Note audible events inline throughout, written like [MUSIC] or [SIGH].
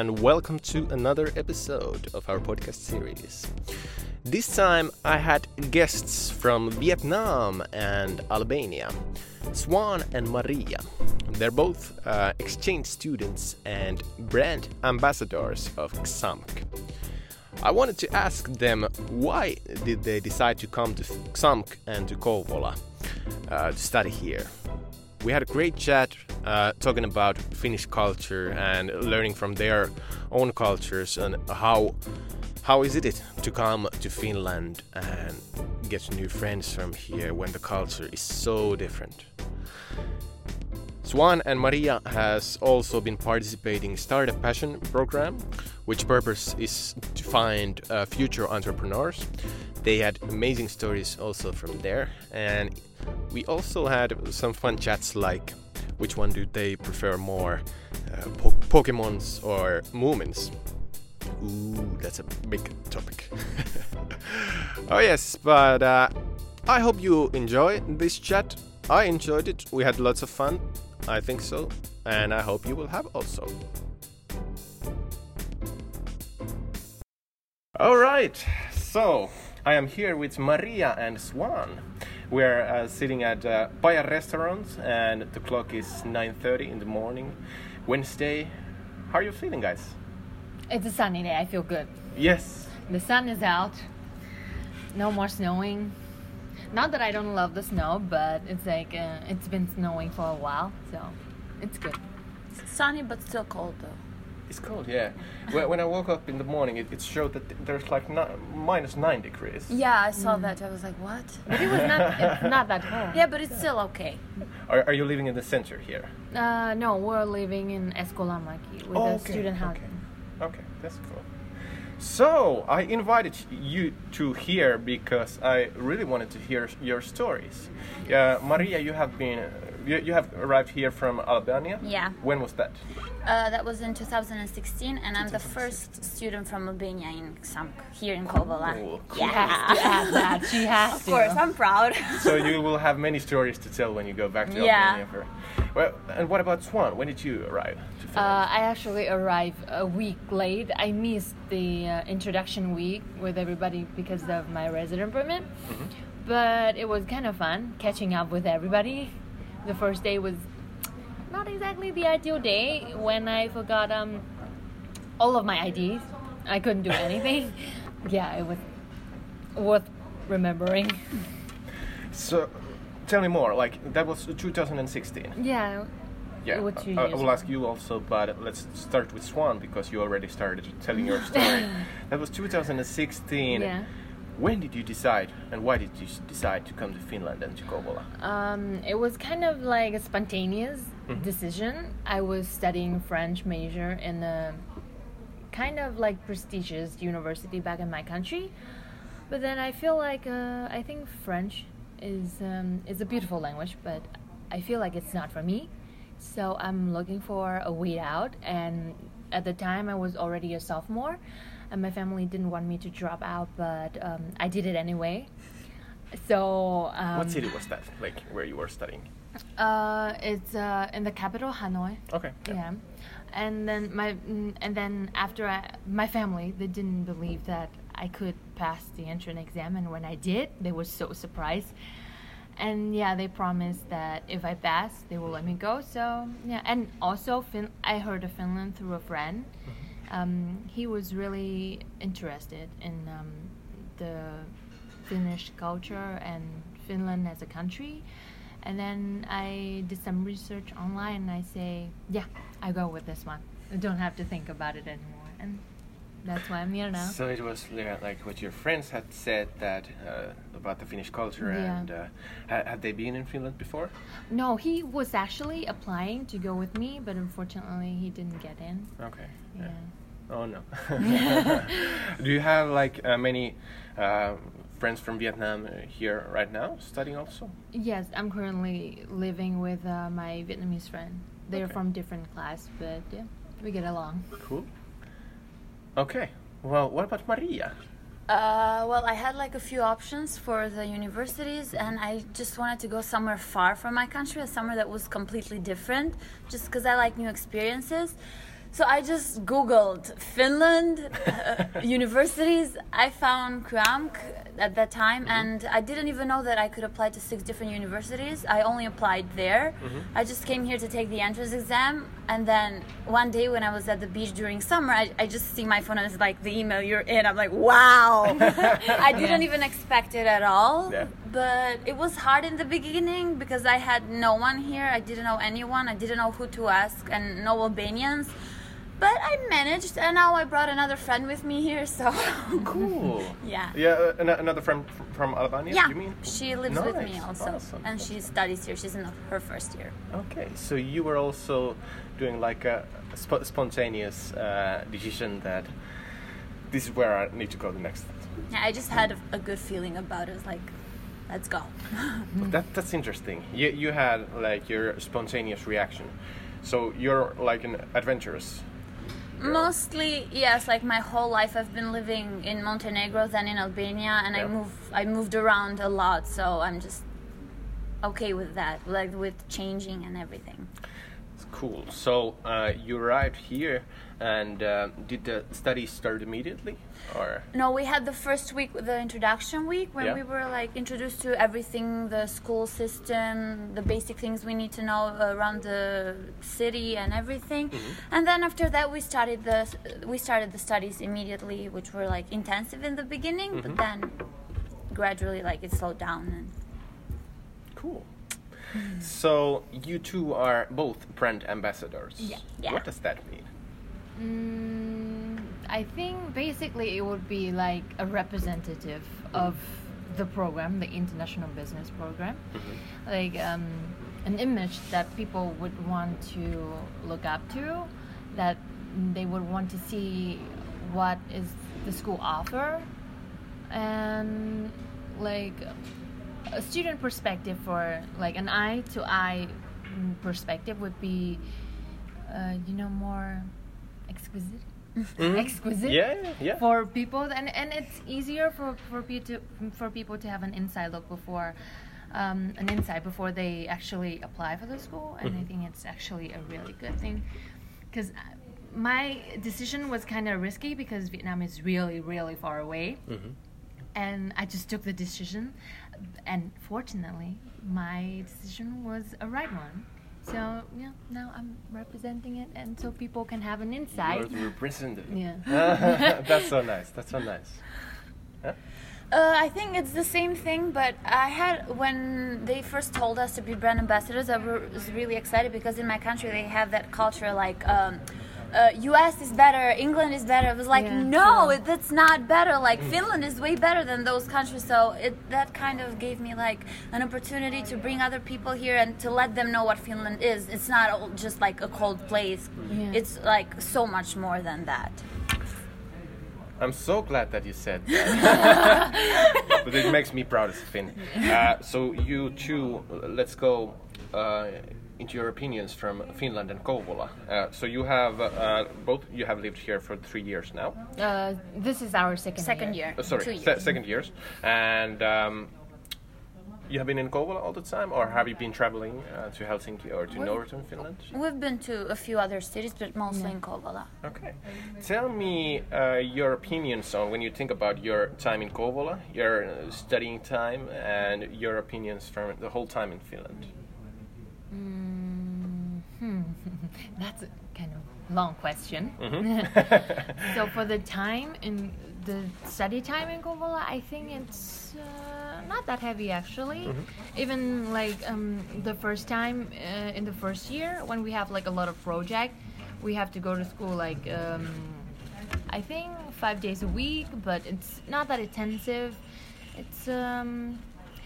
and welcome to another episode of our podcast series. This time I had guests from Vietnam and Albania, Swan and Marija. They're both uh, exchange students and brand ambassadors of XAMK. I wanted to ask them why did they decide to come to XAMK and to Kouvola uh, to study here. We had a great chat uh, talking about Finnish culture and learning from their own cultures and how how is it to come to Finland and get new friends from here when the culture is so different. Swan and Marija has also been participating Startup Passion program, which purpose is to find uh, future entrepreneurs. They had amazing stories also from there, and we also had some fun chats like which one do they prefer more, uh, po Pokemons or Moomins? Ooh, that's a big topic. [LAUGHS] oh yes, but uh, I hope you enjoy this chat. I enjoyed it. We had lots of fun. I think so, and I hope you will have also. All right, so I am here with Marija and Swan. We're uh, sitting at uh, Paja Restaurant, and the clock is 9:30 in the morning, Wednesday. How are you feeling, guys? It's a sunny day. I feel good. Yes. The sun is out. No more snowing. Not that I don't love the snow, but it's like uh, it's been snowing for a while, so it's good. It's sunny but still cold though. It's cold, yeah. when, when I woke up in the morning, it, it showed that there's like ni- minus nine degrees. Yeah, I saw that. I was like, what? But it was not. It's [LAUGHS] not that cold. Yeah, but it's still okay. Are, are you living in the center here? Uh, no, we're living in Escolamaki with Oh, a okay, student okay. housing. Okay, that's cool. So I invited you to here because I really wanted to hear your stories. Yeah, Marija, you have been you, you have arrived here from Albania. Yeah. When was that? Uh, that was in 2016, and I'm the first student from Albania in XAMK here in Kouvola. Cool, cool. She has that. She has Of to. course, I'm proud. [LAUGHS] so you will have many stories to tell when you go back to Yeah. Albania. For, well, and what about Swan? When did you arrive to Uh, Finland? I actually arrived a week late. I missed the uh, introduction week with everybody because of my resident permit. But it was kind of fun catching up with everybody. The first day was not exactly the ideal day when I forgot um, all of my IDs. I couldn't do anything. [LAUGHS] yeah, it was worth remembering. so tell me more. Like that was 2016. Yeah, Yeah, It was two I- I, will ask you also, but let's start with Swan because you already started telling your [LAUGHS] story. that was 2016. yeah. When did you decide, and why did you decide to come to Finland and to Kouvola? Um, it was kind of like a spontaneous decision. I was studying French major in a kind of like prestigious university back in my country, but then I feel like uh, I think French is um, is a beautiful language, but I feel like it's not for me. So I'm looking for a way out. And at the time, I was already a sophomore, and my family didn't want me to drop out, but um, I did it anyway. So um, what city was that? Like where you were studying? uh, it's uh, in the capital, Hanoi. Okay. Yeah, and then my mm, and then after I, my family, they didn't believe that I could pass the entrance exam, and when I did, they were so surprised. And yeah, they promised that if I pass, they will let me go. So yeah, and also fin- I heard of Finland through a friend. Um, he was really interested in um, the Finnish culture and Finland as a country. And then I did some research online and I say, yeah, I go with this one. I don't have to think about it anymore. And that's why I'm here now. So it was like what your friends had said that uh, about the Finnish culture, Yeah. and uh, ha- had they been in Finland before? No, he was actually applying to go with me, but unfortunately he didn't get in. Okay. Yeah. Oh no. [LAUGHS] [LAUGHS] Do you have like uh, many uh, friends from Vietnam uh, here right now studying also? Yes, I'm currently living with uh, my Vietnamese friend. They're Okay. from different class, but yeah, we get along. Cool. Okay. Well, what about Marija? Uh, well, I had like a few options for the universities, and I just wanted to go somewhere far from my country, somewhere that was completely different, just because I like new experiences. So I just Googled Finland uh, [LAUGHS] universities. I found KyAMK at that time, and I didn't even know that I could apply to six different universities. I only applied there. I just came here to take the entrance exam, and then one day when I was at the beach during summer, I, I just see my phone and it's like the email you're in. I'm like, wow! [LAUGHS] I didn't even expect it at all. Yeah. But it was hard in the beginning because I had no one here. I didn't know anyone. I didn't know who to ask, and no Albanians. But I managed, and now I brought another friend with me here. So [LAUGHS] Cool. yeah. Yeah, uh, an- another friend f- from Albania. Yeah, You mean? she lives with me also, awesome, and she studies here. She's in her first year. Okay, so you were also doing like a sp- spontaneous uh, decision that this is where I need to go the next. Yeah, I just had a, a good feeling about it. I was like, let's go. [LAUGHS] That that's interesting. You you had like your spontaneous reaction, so you're like an adventurous. Girl. Mostly, yes. Like my whole life, I've been living in Montenegro, then in Albania, and I move. I moved around a lot, so I'm just okay with that. Like with changing and everything. Cool. So uh, you arrived here, and uh, did the studies start immediately, or? No, we had the first week, the introduction week, when Yeah. we were like introduced to everything, the school system, the basic things we need to know around the city and everything. And then after that, we started the we started the studies immediately, which were like intensive in the beginning, but then gradually like it slowed down. And Cool. So you two are both brand ambassadors. Yeah. Yeah. What does that mean? Mm, I think basically it would be like a representative of the program, the international business program, like um, an image that people would want to look up to, that they would want to see what is the school offer, and like a student perspective for like an eye to eye perspective would be, uh, you know, more exquisite. Exquisite Yeah, yeah, for people, and, and it's easier for for people to for people to have an inside look before um, an insight before they actually apply for the school, and I think it's actually a really good thing. Because my decision was kind of risky because Vietnam is really really far away, and I just took the decision, and fortunately, my decision was a right one. So yeah, now I'm representing it, and so people can have an insight. You're the. [LAUGHS] Yeah. [LAUGHS] That's so nice. That's so nice. Uh, I think it's the same thing, but I had when they first told us to be brand ambassadors, I was really excited because in my country they have that culture like. Um, uh, U.S. is better, England is better. It was like, Yeah, no, true. it, that's not better. Like Finland is way better than those countries. So it that kind of gave me like an opportunity to bring other people here and to let them know what Finland is. It's not all just like a cold place. Yeah. It's like so much more than that. I'm so glad that you said that. [LAUGHS] [LAUGHS] but it makes me proud as a Finn. Uh, so you two, let's go uh, into your opinions from Finland and Kouvola. Uh, so you have uh, both. You have lived here for three years now. Uh, this is our second Second year. year, Uh, sorry, two se- second years, and. Um, you have been in Kouvola all the time, or have you been traveling uh, to Helsinki or to We've- northern Finland? We've been to a few other cities, but mostly in Kouvola. Okay. Tell me uh, your opinions on when you think about your time in Kouvola, your uh, studying time, and your opinions from the whole time in Finland. Hmm. That's a kind of long question. [LAUGHS] so for the time in the study time in Kouvola, I think it's uh, not that heavy actually. Even like um, the first time uh, in the first year when we have like a lot of project, we have to go to school like um, I think five days a week, but it's not that intensive. It's um,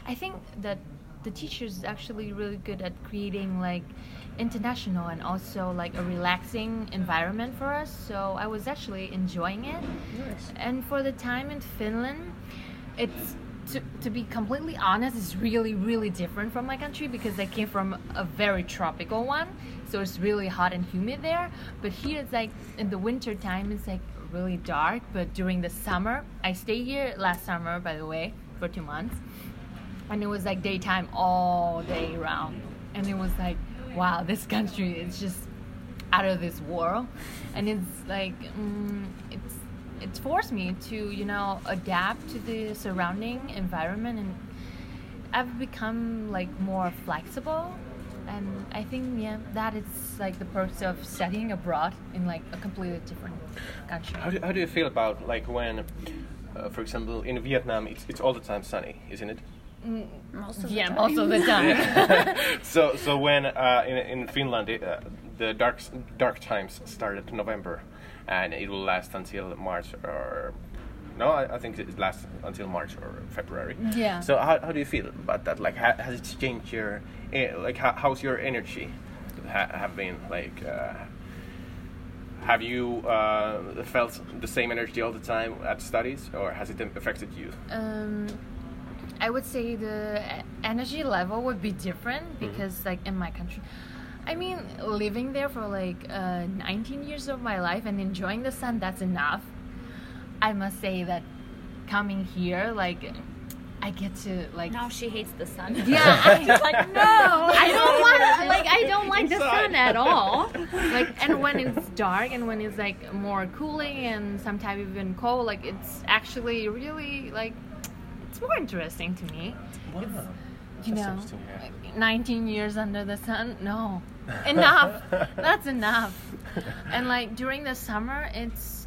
I think that the teachers is actually really good at creating like international and also like a relaxing environment for us. So I was actually enjoying it. And for the time in Finland, it's to, to be completely honest, it's really, really different from my country because I came from a very tropical one. So it's really hot and humid there. But here it's like in the winter time, it's like really dark. But during the summer, I stayed here last summer, by the way, for two months. And it was like daytime all day round. And it was like, wow, this country is just out of this world, and it's like mm, it's it's forced me to you know adapt to the surrounding environment, and I've become like more flexible. And I think yeah, that is like the perks of studying abroad in like a completely different country. How do, how do you feel about like when, uh, for example, in Vietnam, it's, it's all the time sunny, isn't it? Most of yeah, the time. most of the [LAUGHS] time. [LAUGHS] so so when uh, in, in Finland it, uh, the dark dark times started in November, and it will last until March or no, I, I think it lasts until March or February. Yeah. So how, how do you feel about that? Like, ha, has it changed your eh, like how, how's your energy ha, have been like? Uh, have you uh, felt the same energy all the time at studies, or has it affected you? um, I would say the e- energy level would be different because, like, in my country, I mean, living there for like uh, 19 years of my life and enjoying the sun, that's enough. I must say that coming here, like, I get to, like, Now she hates the sun. [LAUGHS] yeah, I, [LAUGHS] like no. I don't want like I don't like the sun at all. [LAUGHS] Like and when it's dark and when it's like more cooling and sometimes even cold, like it's actually really like it's more interesting to me. Wow. You That's know, interesting, like, 19 years under the sun, no, [LAUGHS] enough. That's enough. And like during the summer, it's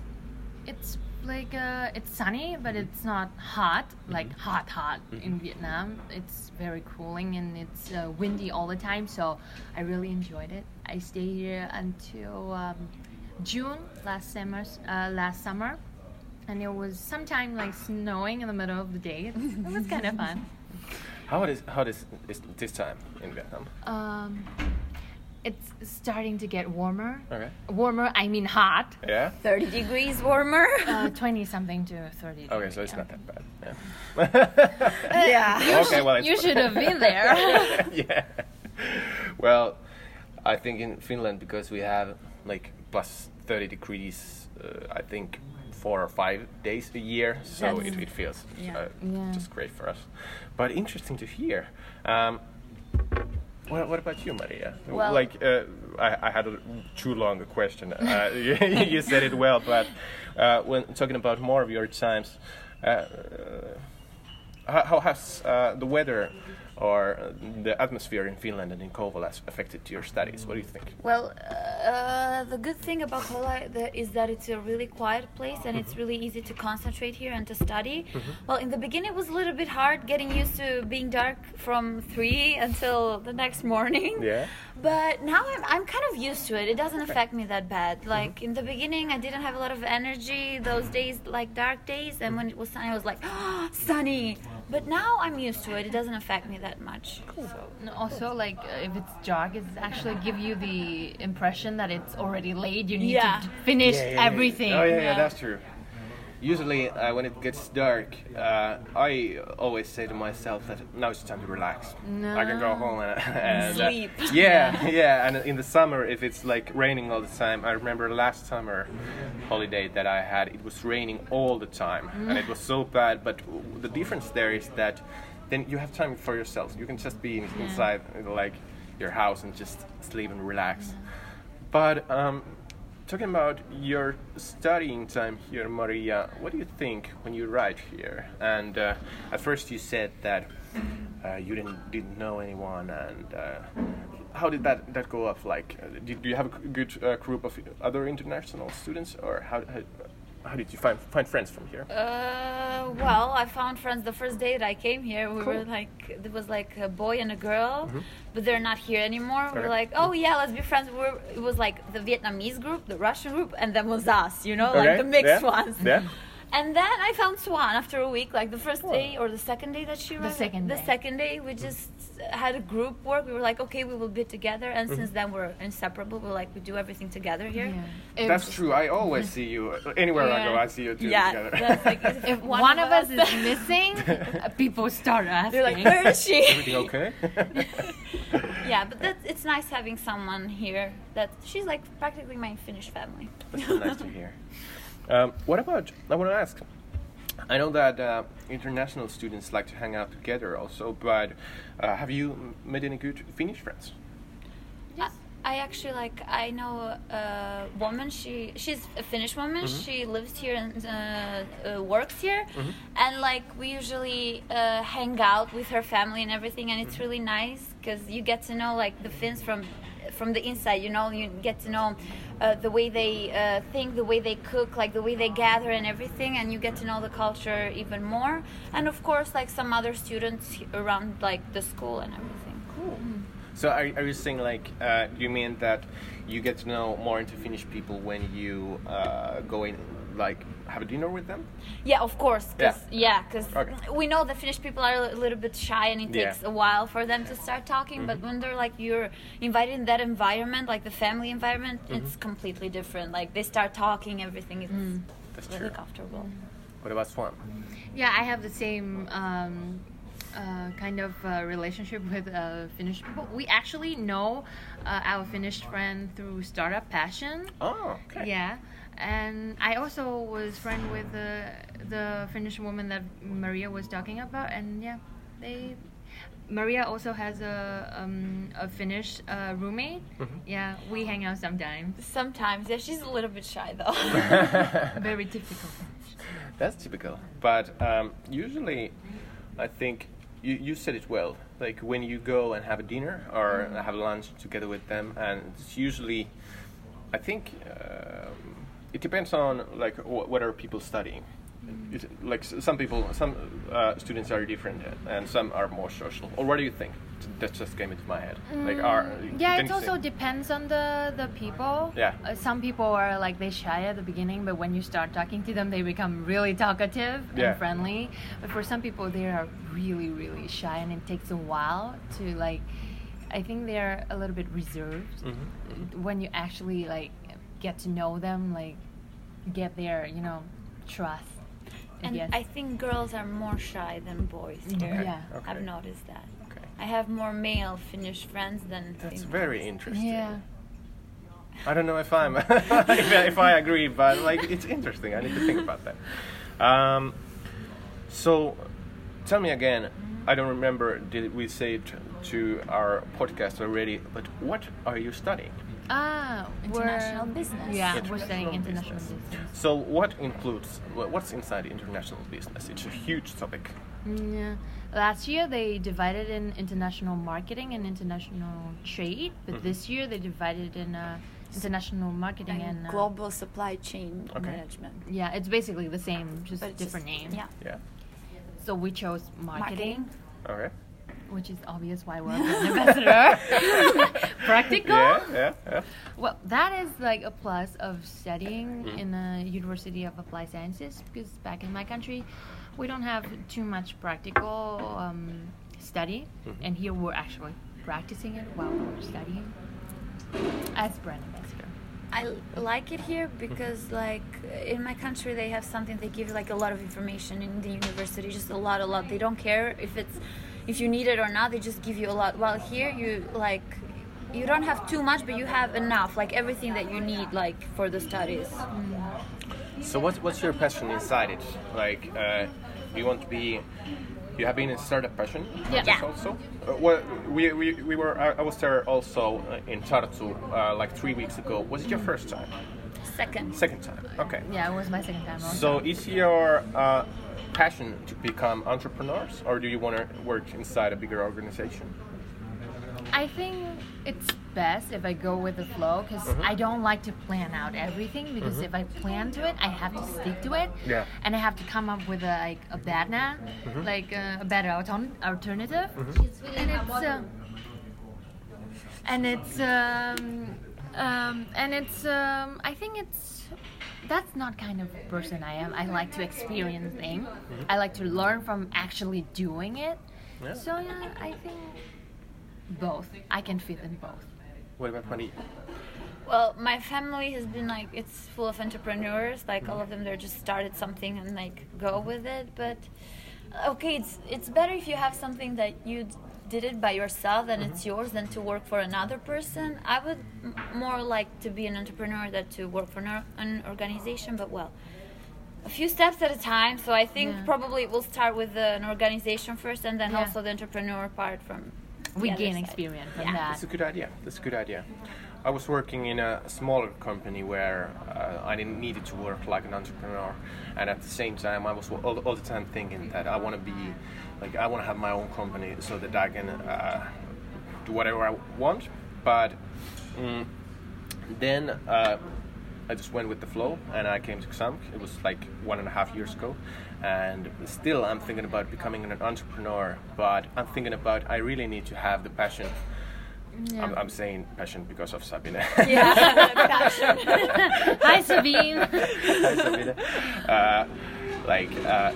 it's like uh, it's sunny, but it's not hot, like hot hot in Vietnam. It's very cooling and it's uh, windy all the time. So I really enjoyed it. I stayed here until um, June last summer. Uh, last summer, and it was sometime like snowing in the middle of the day. [LAUGHS] It was kind of fun. How it is how it is, is this time in Vietnam? Um, it's starting to get warmer. Okay. Warmer, I mean hot. Yeah. 30 degrees warmer. Uh, 20 something to 30. Okay, so it's yeah. not that bad. Yeah. [LAUGHS] yeah. [LAUGHS] okay, well, it's You should have been there. yeah. Well, I think in Finland because we have like plus 30 degrees, uh, I think four or five days a year, so it, it feels yeah. uh, Yeah. just great for us. But interesting to hear. Um, what, what about you, Marija? Well- like, uh, I, I had a too long a question. Uh, [LAUGHS] you, you said it well, but uh, when talking about more of your times, uh, how, how has uh, the weather or uh, the atmosphere in Finland and in Kouvola affected your studies? What do you think? Well, uh, the good thing about the- is that it's a really quiet place and it's really easy to concentrate here and to study. Well, in the beginning, it was a little bit hard getting used to being dark from 3 until the next morning. Yeah. But now I'm, I'm kind of used to it. It doesn't affect me that bad. Like in the beginning, I didn't have a lot of energy those days, like dark days. And when it was sunny, I was like, oh, [GASPS] sunny. But now I'm used to it. It doesn't affect me that much. So. And also, like, uh, if it's jog, it's actually give you the impression that it's already late. You need Yeah. to d- finish everything. Oh yeah, yeah, Yeah. that's true. Usually, uh, when it gets dark, uh, I always say to myself that now it's time to relax. No. I can go home and, [LAUGHS] and uh, Sleep. [LAUGHS] yeah, yeah. And in the summer, if it's like raining all the time, I remember last summer holiday that I had. It was raining all the time, and it was so bad. But the difference there is that then you have time for yourself. You can just be in, inside, like your house, and just sleep and relax. But um, talking about your studying time here, Marija, what do you think when you arrived here? And uh, at first you said that uh, you didn't didn't know anyone, and uh, how did that that go up? Like, uh, did, do you have a good uh, group of other international students, or how, how did you find find friends from here? Uh, well, I found friends the first day that I came here. We were like, there was like a boy and a girl, but they're not here anymore. We were Okay. like, oh yeah, let's be friends. We were, it was like the Vietnamese group, the Russian group, and then was us, you know, Okay, like the mixed yeah, ones. yeah. [LAUGHS] And then I found Swan after a week, like the first day or the second day that she arrived. second The second day, we just had a group work. We were like, okay, we will be together, and Mm-hmm. since then we're inseparable. We're like, we do everything together here. Yeah. That's true. I always see you anywhere I go. I see you two Yeah, together. like if [LAUGHS] if one, of us is missing, [LAUGHS] people start asking. They're like, where is she? Everything [LAUGHS] okay? yeah, but that's, it's nice having someone here that she's like practically my Finnish family. That's nice to hear. Um, what about? I want to ask. I know that uh, international students like to hang out together also, but uh, have you made any good Finnish friends? I, I actually like I know a woman. She she's a Finnish woman. Mm-hmm. She lives here and uh, uh, works here, and like we usually uh, hang out with her family and everything, and it's really nice because you get to know like the Finns from from the inside. You know, you get to know uh, the way they uh, think, the way they cook, like the way they gather and everything, and you get to know the culture even more. And of course, like some other students around like the school and everything. Cool. So are, are you saying like uh, you mean that you get to know more into Finnish people when you uh, go in like have a dinner with them? Yeah, of course. Cause, Yeah. yeah, because Okay. we know the Finnish people are a little bit shy, and it Yeah. takes a while for them to start talking. But when they're like you're invited in that environment, like the family environment, it's completely different. Like they start talking, everything is That's really true. comfortable. What about Swan? Yeah, I have the same um, uh, kind of uh, relationship with uh, Finnish people. We actually know uh, our Finnish friend through Startup Passion. Oh, okay. Yeah, and I also was friend with the the Finnish woman that Marija was talking about, and yeah, they. Marija also has a um, a Finnish uh, roommate. Yeah, we hang out sometimes. Sometimes, yeah, she's a little bit shy though. [LAUGHS] Very typical. Finnish. That's typical. But um, usually, I think you, you said it well. Like when you go and have a dinner or have lunch together with them, and it's usually, I think, um, it depends on like wh- what are people studying. It, like some people, some uh, students are different, and some are more social. Or what do you think? That just came into my head. Like, are Yeah, it also say- depends on the the people. Yeah. Uh, some people are like they shy at the beginning, but when you start talking to them, they become really talkative Yeah. and friendly. But for some people, they are really really shy, and it takes a while to like. I think they're a little bit reserved Mm-hmm. when you actually like get to know them, like get their you know trust. And guess. I think girls are more shy than boys here. Yeah. Okay. I've noticed that. Okay. I have more male Finnish friends than. That's female. very interesting. yeah. I don't know if I'm [LAUGHS] if, I- if I agree, but like it's interesting. I need to think about that. Um, so, tell me again. I don't remember. Did we say it to our podcast already? But what are you studying? Ah, we're- International business. Yeah, we're International studying international business. business. So, what includes what's inside international business? It's a huge topic. Mm, Yeah. Last year they divided in international marketing and international trade, but Mm-hmm. this year they divided in uh, international marketing And and uh, global supply chain Okay. management. Yeah, it's basically the same, just But different just- name. Yeah. Yeah. So we chose marketing, Marketing. All right. Which is obvious why we're [LAUGHS] an ambassador. [LAUGHS] Practical. Yeah. Yeah. Yeah. Well, that is like a plus of studying Mm-hmm. in the University of Applied Sciences because back in my country, we don't have too much practical um, study, Mm-hmm. and here we're actually practicing it while we're studying as brand ambassador. I l- like it here because, like, in my country, they have something. They give like a lot of information in the university, just a lot, a lot. They don't care if it's if you need it or not. They just give you a lot. While here, you like you don't have too much, but you have enough, like everything that you need, like for the studies. So what's what's your passion inside it? Like, uh, you want to be? You have been in startup passion Yeah. Yeah. also. Uh, well, we, we, we were I, I was there also uh, in Tartu uh, like three weeks ago. Was it your first time? Second, Second time. Okay. Yeah, it was my second time. Also. So is your uh, passion to become entrepreneurs, or do you want to work inside a bigger organization? I think it's best if I go with the flow because Mm-hmm. I don't like to plan out everything because if I plan to it, I have to stick to it. Yeah. And I have to come up with a, like a better, Mm-hmm. like uh, a better alter- alternative. And it's uh, and it's um, um, and it's um, I think it's that's not kind of person I am. I like to experience things. Mm-hmm. I like to learn from actually doing it. Yeah. So yeah, I think both. I can fit in both. What about money? Well, my family has been like it's full of entrepreneurs. Like all of mm-hmm. them, they're just started something and like go with it. But okay, it's it's better if you have something that you d- did it by yourself and it's mm-hmm. yours than to work for another person. I would m- more like to be an entrepreneur than to work for an organization. But well. A few steps at a time, so I think Yeah. probably we'll start with the, an organization first, and then Yeah. also the entrepreneur part from. We gain experience from Yeah. that. That's a good idea. That's a good idea. I was working in a smaller company where uh, I didn't needed to work like an entrepreneur, and at the same time I was all, all the time thinking that I want to be like I want to have my own company so that I can uh, do whatever I want. But mm, then uh, I just went with the flow, and I came to Xamk. It was like one and a half years ago, and still I'm thinking about becoming an entrepreneur. But I'm thinking about I really need to have the passion. I'm, I'm saying passion because of Sabine. [LAUGHS] Yeah, passion. [LAUGHS] Hi, Sabine. Hi, Sabine. Uh, like, uh,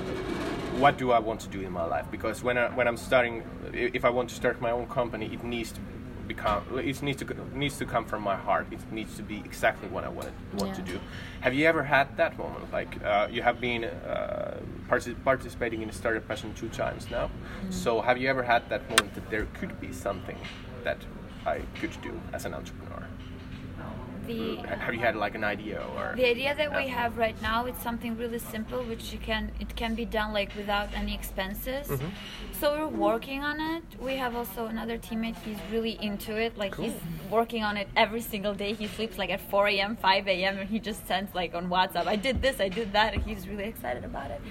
what do I want to do in my life? Because when I, when I'm starting, if I want to start my own company, it needs to become it needs to needs to come from my heart. It needs to be exactly what I want want to do. Have you ever had that moment? Like uh, you have been uh, partic- participating in a Startup Passion two times now. So have you ever had that moment that there could be something that I could do as an entrepreneur? The Have you had like an idea or? The idea that we have right now it's something really simple, which you can it can be done like without any expenses. Mm-hmm. So we're working on it. We have also another teammate. He's really into it. Like he's working on it every single day. He sleeps like at 4 a.m., 5 a.m. and he just sends like on WhatsApp, "I did this, I did that." And he's really excited about it.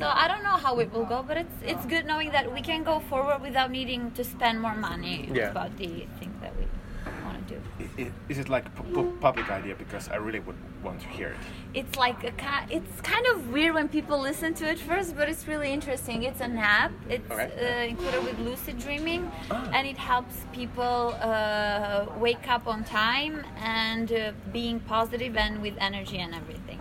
So I don't know how it will go, but it's it's good knowing that we can go forward without needing to spend more money Yeah. about the thing that we want to do. I- i- Is it like a pu- pu- public idea? Because I really would want to hear it. it's like a ki- it's kind of weird when people listen to it first but it's really interesting it's an app it's Okay. uh, included with lucid dreaming Ah. and it helps people uh, wake up on time and uh, being positive and with energy and everything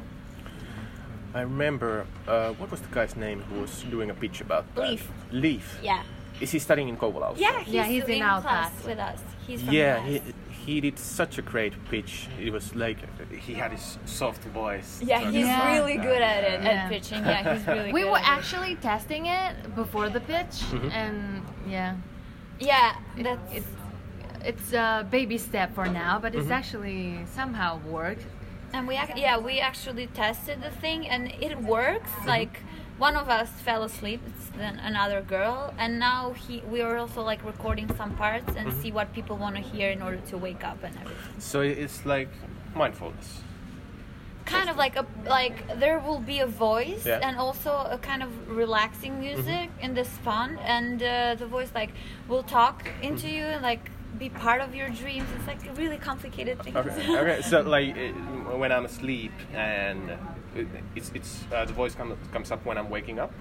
I remember, uh, what was the guy's name who was doing a pitch about that? Leaf. Leaf. yeah Is he studying in Kouvola? also? yeah he's, Yeah, he's in in our class class. with us he's from Yeah, he, he did such a great pitch. It was like he had his soft voice. yeah talking he's Yeah. really that. good at it Yeah. at pitching yeah he's really [LAUGHS] we were at it. actually testing it before the pitch, Mhm. and yeah, yeah that's it's it's a baby step for now, but it's Mhm. actually somehow worked. And we ac- yeah we actually tested the thing and it works. Mm-hmm. Like one of us fell asleep. It's then another girl, and now he we are also like recording some parts and Mm-hmm. see what people want to hear in order to wake up and everything. So it's like mindfulness. Kind of like a like there will be a voice Yeah. and also a kind of relaxing music in this fun and uh, the voice like will talk into you and like be part of your dreams. It's like a really complicated thing. Okay. [LAUGHS] okay. So like when I'm asleep and it's it's uh, the voice comes comes up when I'm waking up.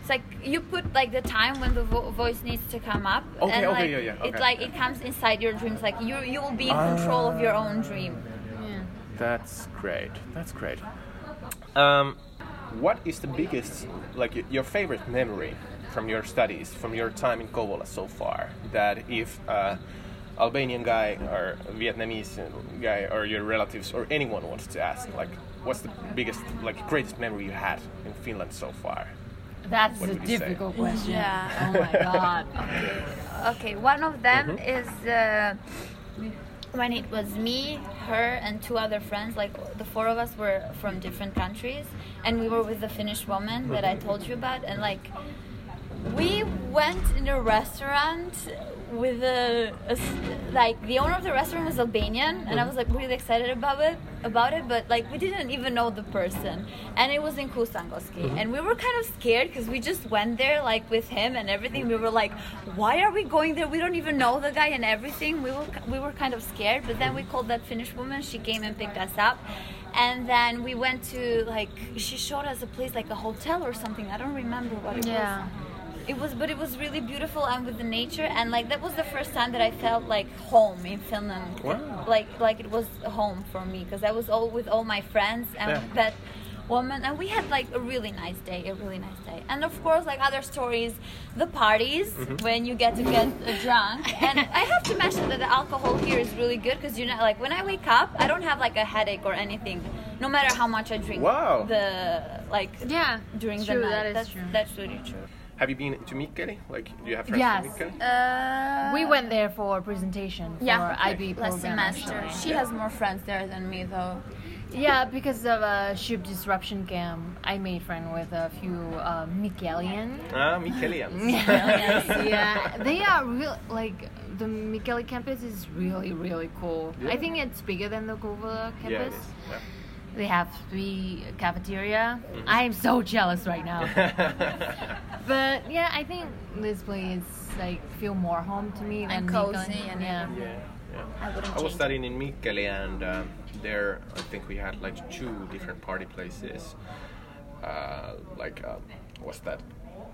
It's like you put like the time when the vo- voice needs to come up, Okay, and okay, like yeah, yeah, it okay. like it comes inside your dreams. Like you you will be in control of your own dream. Yeah. That's great. That's great. Um, what is the biggest, like your favorite memory from your studies, from your time in Kouvola so far? That if uh, Albanian guy or Vietnamese guy or your relatives or anyone wants to ask, like, what's the biggest, like, greatest memory you had in Finland so far? That's What a would you say? difficult question. Yeah. [LAUGHS] Oh my god. Okay, one of them Mm-hmm. is uh, when it was me, her, and two other friends. Like the four of us were from different countries, and we were with the Finnish woman that I told you about, and like we went in a restaurant with a, a s- like the owner of the restaurant was Albanian, and I was like really excited about it about it, but like we didn't even know the person, and it was in Kuusankoski, mm-hmm. and we were kind of scared because we just went there like with him and everything. We were like, why are we going there? We don't even know the guy and everything. We were we were kind of scared, but then we called that Finnish woman. She came and picked us up. And then we went to like she showed us a place like a hotel or something. I don't remember what it was Yeah. It was but it was really beautiful and with the nature and like that was the first time that i felt like home in finland Wow. like like it was home for me because i was all with all my friends and Yeah. that woman and we had like a really nice day a really nice day and of course like other stories the parties Mm-hmm. when you get to get drunk and i have to mention that the alcohol here is really good because you know like when i wake up i don't have like a headache or anything no matter how much i drink Wow. the like Yeah. during true, the night That is that's, true. that's really true Have you been to Mikkeli? Like, do you have friends Yes. from Mikkeli? Uh, we went there for a presentation for yeah, IB last semester. actually. She has more friends there than me, though. Yeah, because of a ship disruption camp, I made friend with a few uh, Mikkelian. Ah, Mikkelians. [LAUGHS] [LAUGHS] yeah, they are real like the Mikkeli campus is really, really cool. Yeah. I think it's bigger than the Kouvola Yeah, it campus. Yeah. They have three cafeteria. Mm-hmm. I am so jealous right now. [LAUGHS] but yeah, I think this place like feel more home to me And Mikkeli. cozy and yeah. Yeah, yeah. I I was studying in Mikkeli, and um, there I think we had like two different party places. Uh, like, uh, what's that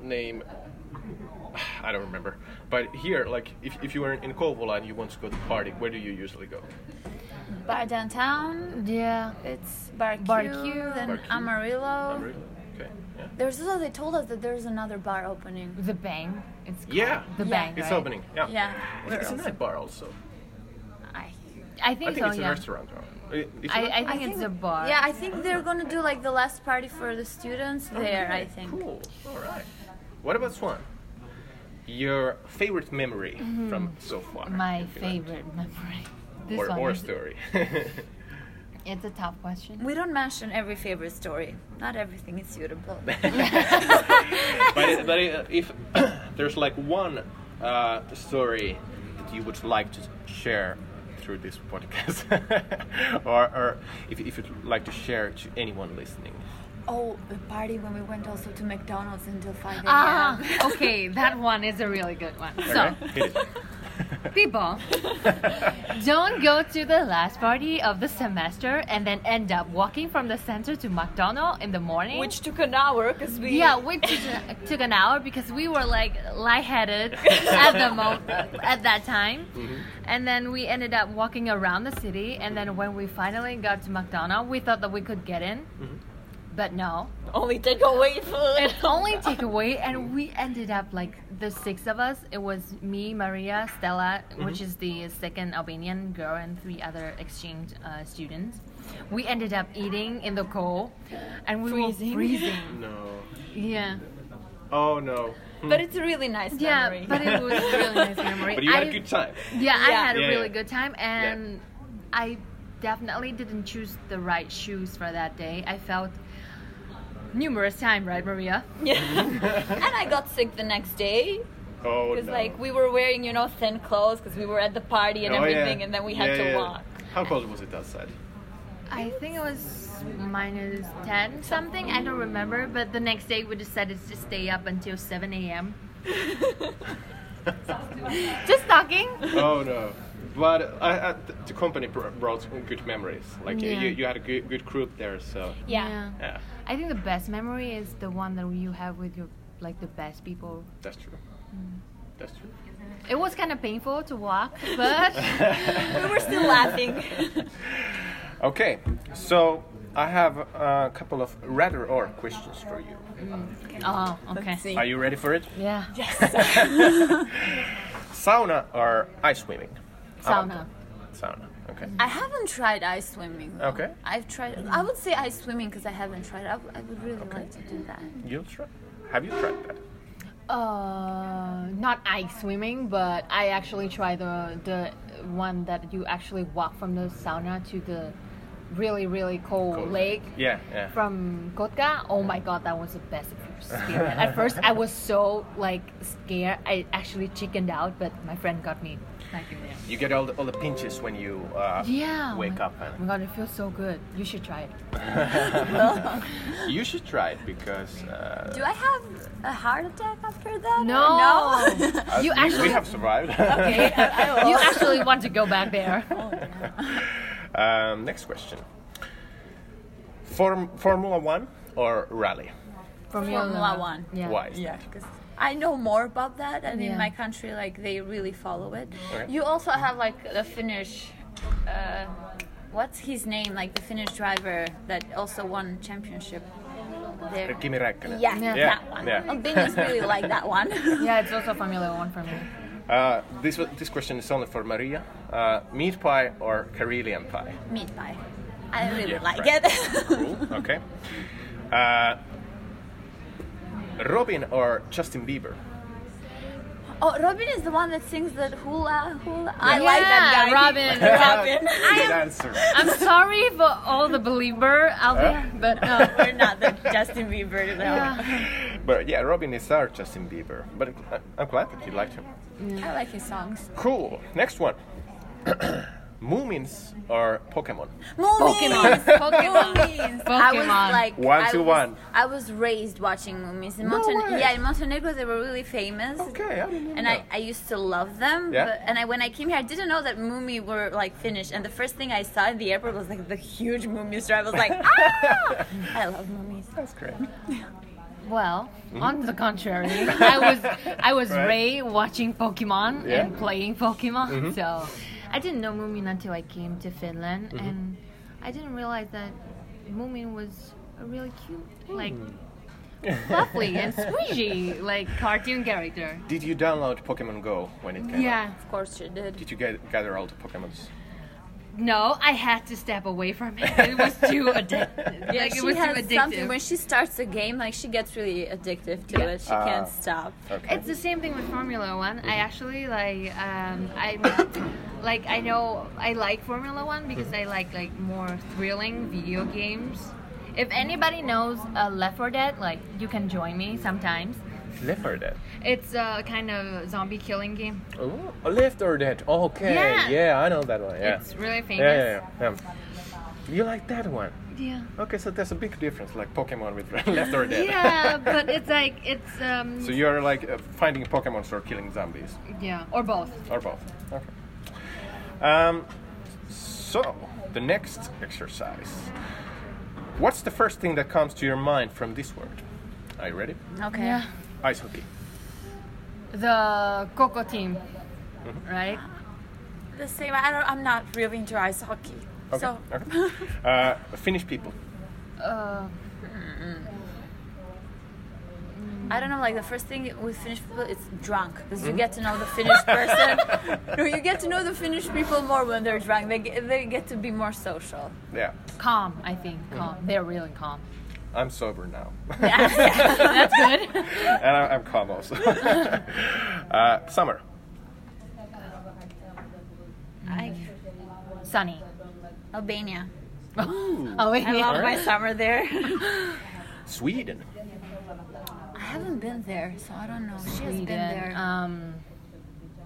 name? [SIGHS] I don't remember. But here, like, if, if you were in Kouvola and you want to go to party, where do you usually go? Bar downtown. Yeah. It's Bar Q, Bar Q. then Bar Q. Amarillo. Amarillo? Okay. Yeah. There's also they told us that there's another bar opening. The Bang. It's called Yeah. The Yeah. Bang. It's right? opening. Yeah. Yeah, It's, we're it's a also- night bar also. I, I think, I think so. it's a yeah. restaurant. right? It- it's a I, restaurant? I think it's a bar. Yeah, I think they're gonna do like the last party for the students there. I think. Cool. All right. What about Swan? Your favorite memory from so far? Mm-hmm. My if you favorite memory. This or, one or is- story. [LAUGHS] [LAUGHS] It's a tough question. We don't mention every favorite story. Not everything is suitable. [LAUGHS] but it- but it- if [COUGHS] there's like one uh, story that you would like to share through this podcast, or, or if, if you'd like to share to anyone listening, oh, the party when we went also to McDonald's until 5 a.m. Ah, okay, that one is a really good one. So, okay? Hit it. People, don't go to the last party of the semester and then end up walking from the center to McDonald's in the morning. Which took an hour because we. yeah, which took- took an hour because we were like lightheaded at the mo- at that time, mm-hmm. and then we ended up walking around the city. And then when we finally got to McDonald's, we thought that we could get in, mm-hmm. But no, Only takeaway food. it's only takeaway, and we ended up like the six of us. It was me, Marija, Stella, which is the second Albanian girl, and three other exchange uh, students. We ended up eating in the cold, and we Freezing. were freezing. [LAUGHS] No. Yeah, Oh no. But it's a really nice yeah, memory. but it was a really nice memory. [LAUGHS] But you had I- a good time. Yeah, I Yeah. had a really yeah. good time, and I definitely didn't choose the right shoes for that day. I felt numerous time, right, Marija? [LAUGHS] Yeah. and I got sick the next day Oh because no. like we were wearing you know thin clothes because we were at the party and Oh, yeah. everything, and then we had Yeah, to yeah. walk. How cold was it outside? I think it was minus 10 something. I don't remember. But the next day we decided to stay up until 7 a.m. [LAUGHS] Just talking. oh no. But I, I, the company brought good memories. Like you- Yeah. you, you had a good, good group there, so Yeah. yeah, I think the best memory is the one that you have with your like the best people. that's true. Mm. That's true. It was kind of painful to walk, but [LAUGHS] we were still laughing. [LAUGHS] Okay, so I have a couple of rather or questions for you. Mm. oh, okay. See. Are you ready for it? Yeah. Yes. [LAUGHS] Sauna or ice swimming? Sauna. Sauna. Okay. I haven't tried ice swimming. though. Okay. I've tried. I would say ice swimming because I haven't tried. I, I, w- I would really like to do that. You'll try. Have you tried that? Uh, not ice swimming, but I actually tried the the one that you actually walk from the sauna to the really really cold, Cold. lake Yeah, yeah. from Kotka. Oh my god, that was the best experience. At [LAUGHS] first, I was so like scared. I actually chickened out, but my friend got me back in there. You get all the, all the pinches when you uh, Yeah. wake oh up. And oh my god, it feels so good. You should try it. [LAUGHS] you should try it because uh, Do I have a heart attack after that? No. No. uh, [LAUGHS] You we- we actually- have survived. [LAUGHS] okay. I, I. You actually want to go back there. um, next question. Form, Formula One or rally? Formula One. Yeah. Why? is Yeah, because I know more about that, and Yeah. in my country, like they really follow it. Okay. You also have like the Finnish, uh, what's his name? Like the Finnish driver that also won championship. There. Kimi Räikkönen. Yeah, Yeah. Yeah, that one. yeah. Albanians really [LAUGHS] like that one. [LAUGHS] Yeah, it's also Formula One for me. Uh, this this question is only for Marija. Uh, meat pie or Karelian pie? Meat pie. I really Yeah, like right. it. Cool. [LAUGHS] Okay. Uh, Robin or Justin Bieber? oh, Robin is the one that sings that hula hula. I like that guy. Robin. [LAUGHS] Robin. [LAUGHS] Good answer. I'm sorry for all the believer out there, but no. [LAUGHS] We're not the Justin Bieber. though. Yeah. But yeah, Robin is our Justin Bieber. But I'm- I'm glad that you liked him. I like his songs. Cool. Next one. [CLEARS THROAT] Moomins or Pokemon? Movies! Pokemon. Movies! I was like One I to was, one. I was raised watching movies in No Montenegro. way. Yeah, in Montenegro they were really famous. Okay, I didn't know And I, I used to love them. Yeah. But, and I, when I came here, I didn't know that Moomy were like finished. And the first thing I saw in the airport was like the huge Moomy store. I was like, [LAUGHS] ah! I love Moomies. That's great. Well, on the contrary, [LAUGHS] I was I was Right. Ray watching Pokemon Yeah. and playing Pokemon. So I didn't know Moomin until I came to Finland, mm-hmm. and I didn't realize that Moomin was a really cute, hmm. like [LAUGHS] fluffy and squishy, like cartoon character. Did you download Pokemon Go when it came out? Yeah. Of course you did. Did you get, gather all the Pokemons? No, I had to step away from it. It was too [LAUGHS] addictive. Yeah, like, she it was too has something when she starts a game, like she gets really addictive to Yeah. it. She Ah. can't stop. Okay. It's the same thing with Formula One. I actually like um, I [LAUGHS] like I know I like Formula One because I like like more thrilling video games. If anybody knows uh, Left 4 Dead, like you can join me sometimes. Left 4 Dead? It's a kind of zombie killing game. Oh, Left 4 Dead. Okay. Yeah. Yeah, I know that one. Yeah. It's really yeah, famous. yeah, yeah, yeah. You like that one? Yeah. Okay, so there's a big difference, like Pokemon with [LAUGHS] Left 4 Dead. Yeah, but it's like it's um So you're like uh, finding Pokemon or killing zombies, yeah or both. or both. Okay. Um, so the next exercise. What's the first thing that comes to your mind from this word? Are you ready? Okay. Yeah. Ice hockey. The KooKoo team, Mm-hmm. right? The same. I don't. I'm not really into ice hockey. Okay. So okay. uh, Finnish people. Uh, I don't know. Like the first thing with Finnish people, it's drunk because Hmm? you get to know the Finnish [LAUGHS] person. no, [LAUGHS] you get to know the Finnish people more when they're drunk. They get, they get to be more social. Yeah. calm, I think. Calm. They're really calm. I'm sober now. Yeah, [LAUGHS] [LAUGHS] That's good. and I, I'm calm also. [LAUGHS] uh, summer. I, Sunny. Albania. Oh wait, I love my summer there. Sweden. I haven't been there, so I don't know. She has been Sweden. there. Um,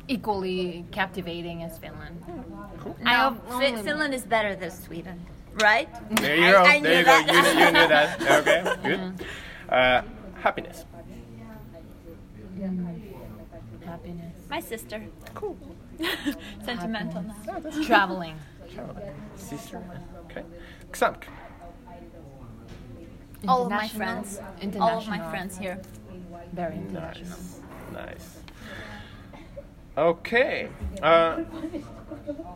equally captivating as Finland. no, I Fi- Finland is better than Sweden, right? There you I- go. I there knew you that. go. You, knew- you knew that. [LAUGHS] Okay, good. Uh, happiness. Happiness. My sister. Cool. [LAUGHS] Sentimental now. Traveling. Sister. Okay. Xamk. All of my friends. International. All of my friends here. Very international. Nice. Nice. Okay. Uh,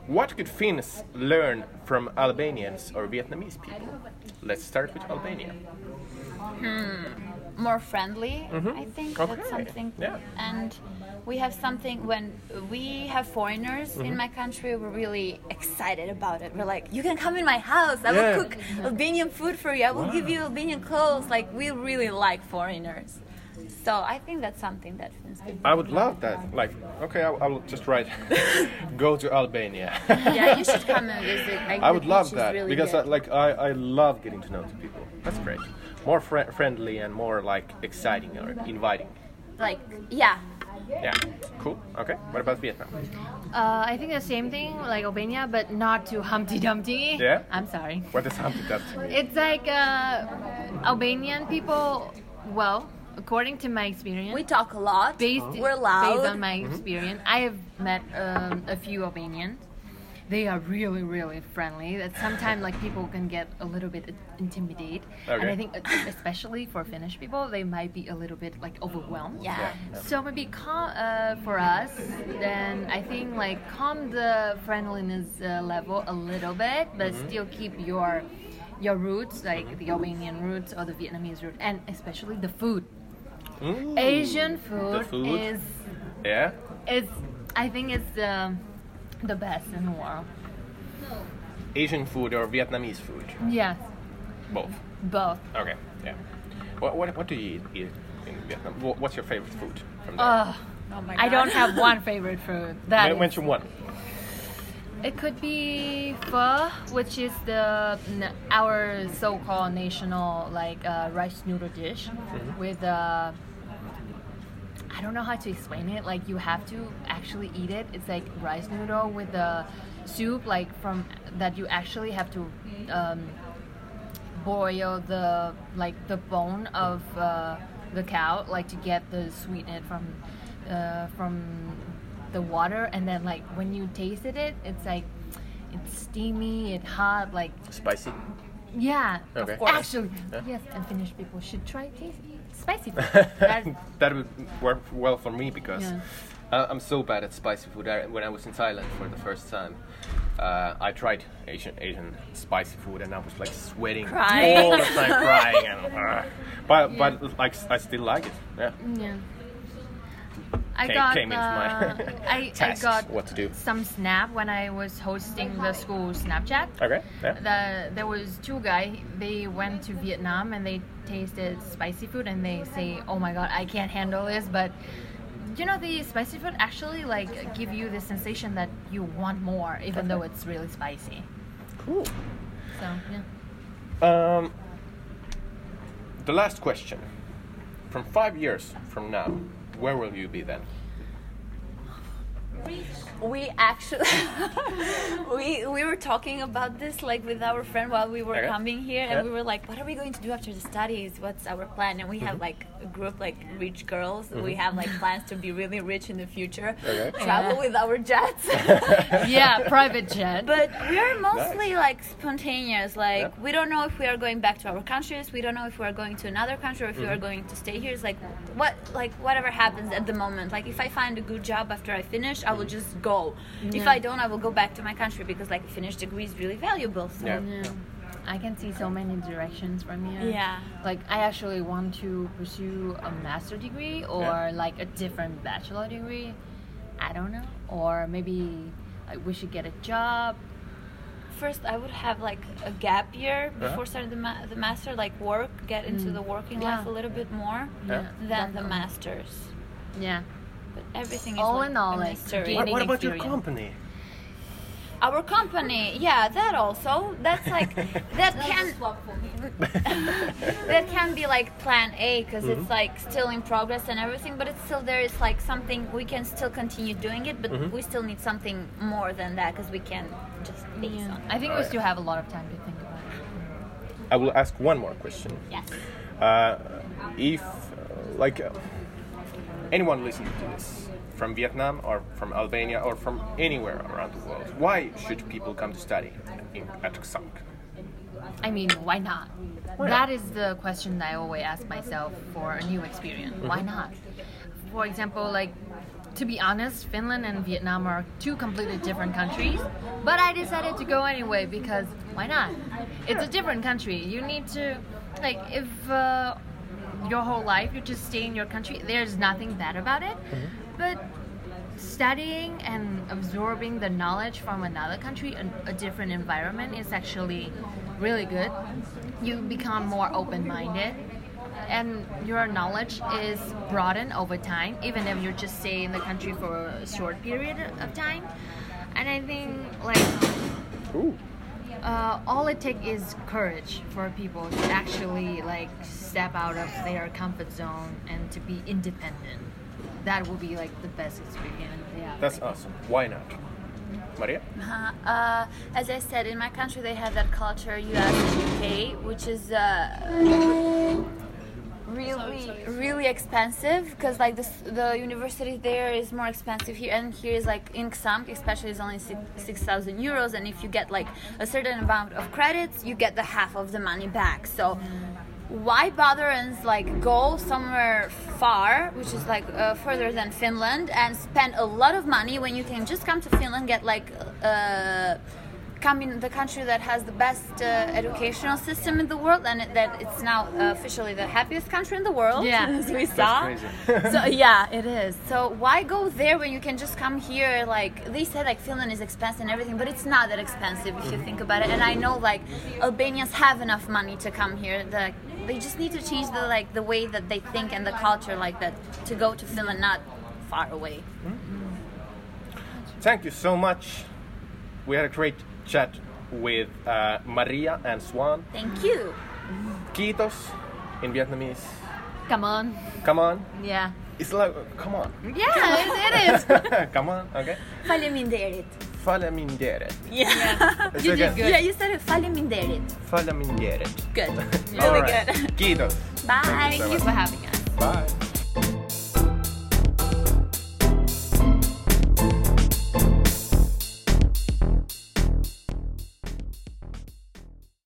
what could Finns learn from Albanians or Vietnamese people? Let's start with Albania. more friendly. I think Okay. that's something. Yeah. And we have something when we have foreigners Mm-hmm. in my country, we're really excited about it. We're like, you can come in my house. I Yeah. will cook Albanian food for you. I will give you Albanian clothes. Like we really like foreigners. So I think that's something that Finns can. I would love that. Like, okay, I, I will just write, [LAUGHS] go to Albania. yeah, you should come and visit. Like, I would love that really because I, like I, I love getting to know the people. That's great. More fri friendly and more like exciting or inviting. like, yeah, Yeah. Cool. Okay. What about Vietnam? Uh, I think the same thing like Albania, but not too Humpty Dumpty. Yeah? I'm sorry. What is Humpty Dumpty? It's like uh, Albanian people. Well, according to my experience, we talk a lot. based We're loud. based on my experience, I have met um, a few Albanians. They are really, really friendly. That sometimes like people can get a little bit intimidated, and I think uh, [COUGHS] especially for Finnish people, they might be a little bit like overwhelmed. yeah. So maybe calm uh, for us. Then I think like calm the friendliness uh, level a little bit, but still keep your your roots, like the Albanian roots or the Vietnamese root, and especially the food. Ooh, Asian food, food. is Yeah. is I think it's um, the best in the world. Asian food or Vietnamese food? Yes, Both. both. Okay. Yeah. What what, what do you eat, eat in Vietnam? What's your favorite food from there? Uh, Oh my God. I don't have one favorite food. [LAUGHS] That Men- is- mention one. It could be pho, which is the our so-called national like uh, rice noodle dish with uh, I don't know how to explain it. Like you have to actually eat it. It's like rice noodle with the soup, like from that you actually have to um, boil the like the bone of uh, the cow, like to get the sweetness from uh, from the water, and then like when you tasted it, it's like it's steamy, it's hot, like Spicy. yeah. Okay. course. Actually, Yeah. yes, and Finnish people should try taste spicy [LAUGHS] food. That- that would work well for me because Yeah. uh, I'm so bad at spicy food. I, when I was in Thailand for the first time, uh, I tried Asian Asian spicy food and I was like sweating Crying. all the time, crying. And, [LAUGHS] uh, but but like I still like it. Yeah. Yeah. I Came- got came uh, [LAUGHS] I, I got what to do. some snap when I was hosting the school Snapchat. Okay. Yeah. The, there was two guys. They went to Vietnam and they tasted spicy food and they say, "Oh my god, I can't handle this." But you know, the spicy food actually like give you the sensation that you want more, even though it's really spicy. Cool. So yeah. Um, the last question. From five years from now, where will you be then? We actually [LAUGHS] we we were talking about this like with our friend while we were Okay. coming here and Yeah. we were like what are we going to do after the studies what's our plan and we have Mm-hmm. like a group like rich girls we have like plans to be really rich in the future Okay. [LAUGHS] travel Yeah. with our jets [LAUGHS] Yeah, private jet. but we are mostly like spontaneous like Yeah. we don't know if we are going back to our countries we don't know if we are going to another country or if we Mm-hmm. are going to stay here it's like what like whatever happens at the moment like if i find a good job after i finish i will just go if i don't i will go back to my country because like a finished degree is really valuable so Yeah. Yeah. I can see so many directions from here. Yeah. Like I actually want to pursue a master degree or Yeah. like a different bachelor degree. I don't know. Or maybe like we should get a job. first i would have like a gap year before starting the, ma- the master like work get into Mm. the working Yeah. life a little bit more Yeah. than the masters Yeah. But everything is All like in all, a like. What, what about your company? our company yeah that also that's like [LAUGHS] that can [LAUGHS] that can be like plan A because Mm-hmm. it's like still in progress and everything, but it's still there. It's like something we can still continue doing it, but Mm-hmm. we still need something more than that because we can just base Yeah. on. I think we yeah. still have a lot of time to think about it. I will ask one more question. Yes. Uh, if, uh, like, uh, anyone listening to this from Vietnam or from Albania or from anywhere around the world, why should people come to study in, at Xamk? I mean, why not? Why That not? is the question that I always ask myself for a new experience. Why Mm-hmm. not? For example, like to be honest, Finland and Vietnam are two completely different countries, but I decided to go anyway because why not? It's a different country. You need to like if uh, your whole life you just stay in your country, there's nothing bad about it. But studying and absorbing the knowledge from another country, a, a different environment, is actually really good. You become more open minded, and your knowledge is broadened over time, even if you just stay in the country for a short period of time. And I think, like, uh, all it takes is courage for people to actually like step out of their comfort zone and to be independent. That will be like the best experience. Yeah. That's awesome. Why not? Marija? Uh, uh, as I said, in my country they have that culture, US and UK, which is uh, really, really expensive because like this, the university there is more expensive here, and here is like in Xamk, especially, is only six six thousand euros, and if you get like a certain amount of credits, you get the half of the money back. So. Why bother and like go somewhere far, which is like uh, further than Finland, and spend a lot of money when you can just come to Finland, get like uh, come in the country that has the best uh, educational system in the world, and it, that it's now uh, officially the happiest country in the world, Yeah. [LAUGHS] as we saw. [LAUGHS] so yeah, it is. So why go there when you can just come here? Like they said, like Finland is expensive and everything, but it's not that expensive if you think about it. And I know like Albanians have enough money to come here. The, they just need to change the like the way that they think and the culture like that to go to Finland, not far away. Thank you so much. We had a great chat with uh, Marija and Swan. Thank you. Kiitos in Vietnamese. Come on. Come on. Yeah. It's like, come on. Yeah, it, it is. [LAUGHS] come on, okay. Faleminderit. Faleminderet. Yeah. It's [LAUGHS] You did good. yeah, you said it. Faleminderit. Faleminderet. Good. [LAUGHS] All Really right. good. Kiitos. Bye. Thank you so Thank you much. for having us. Bye.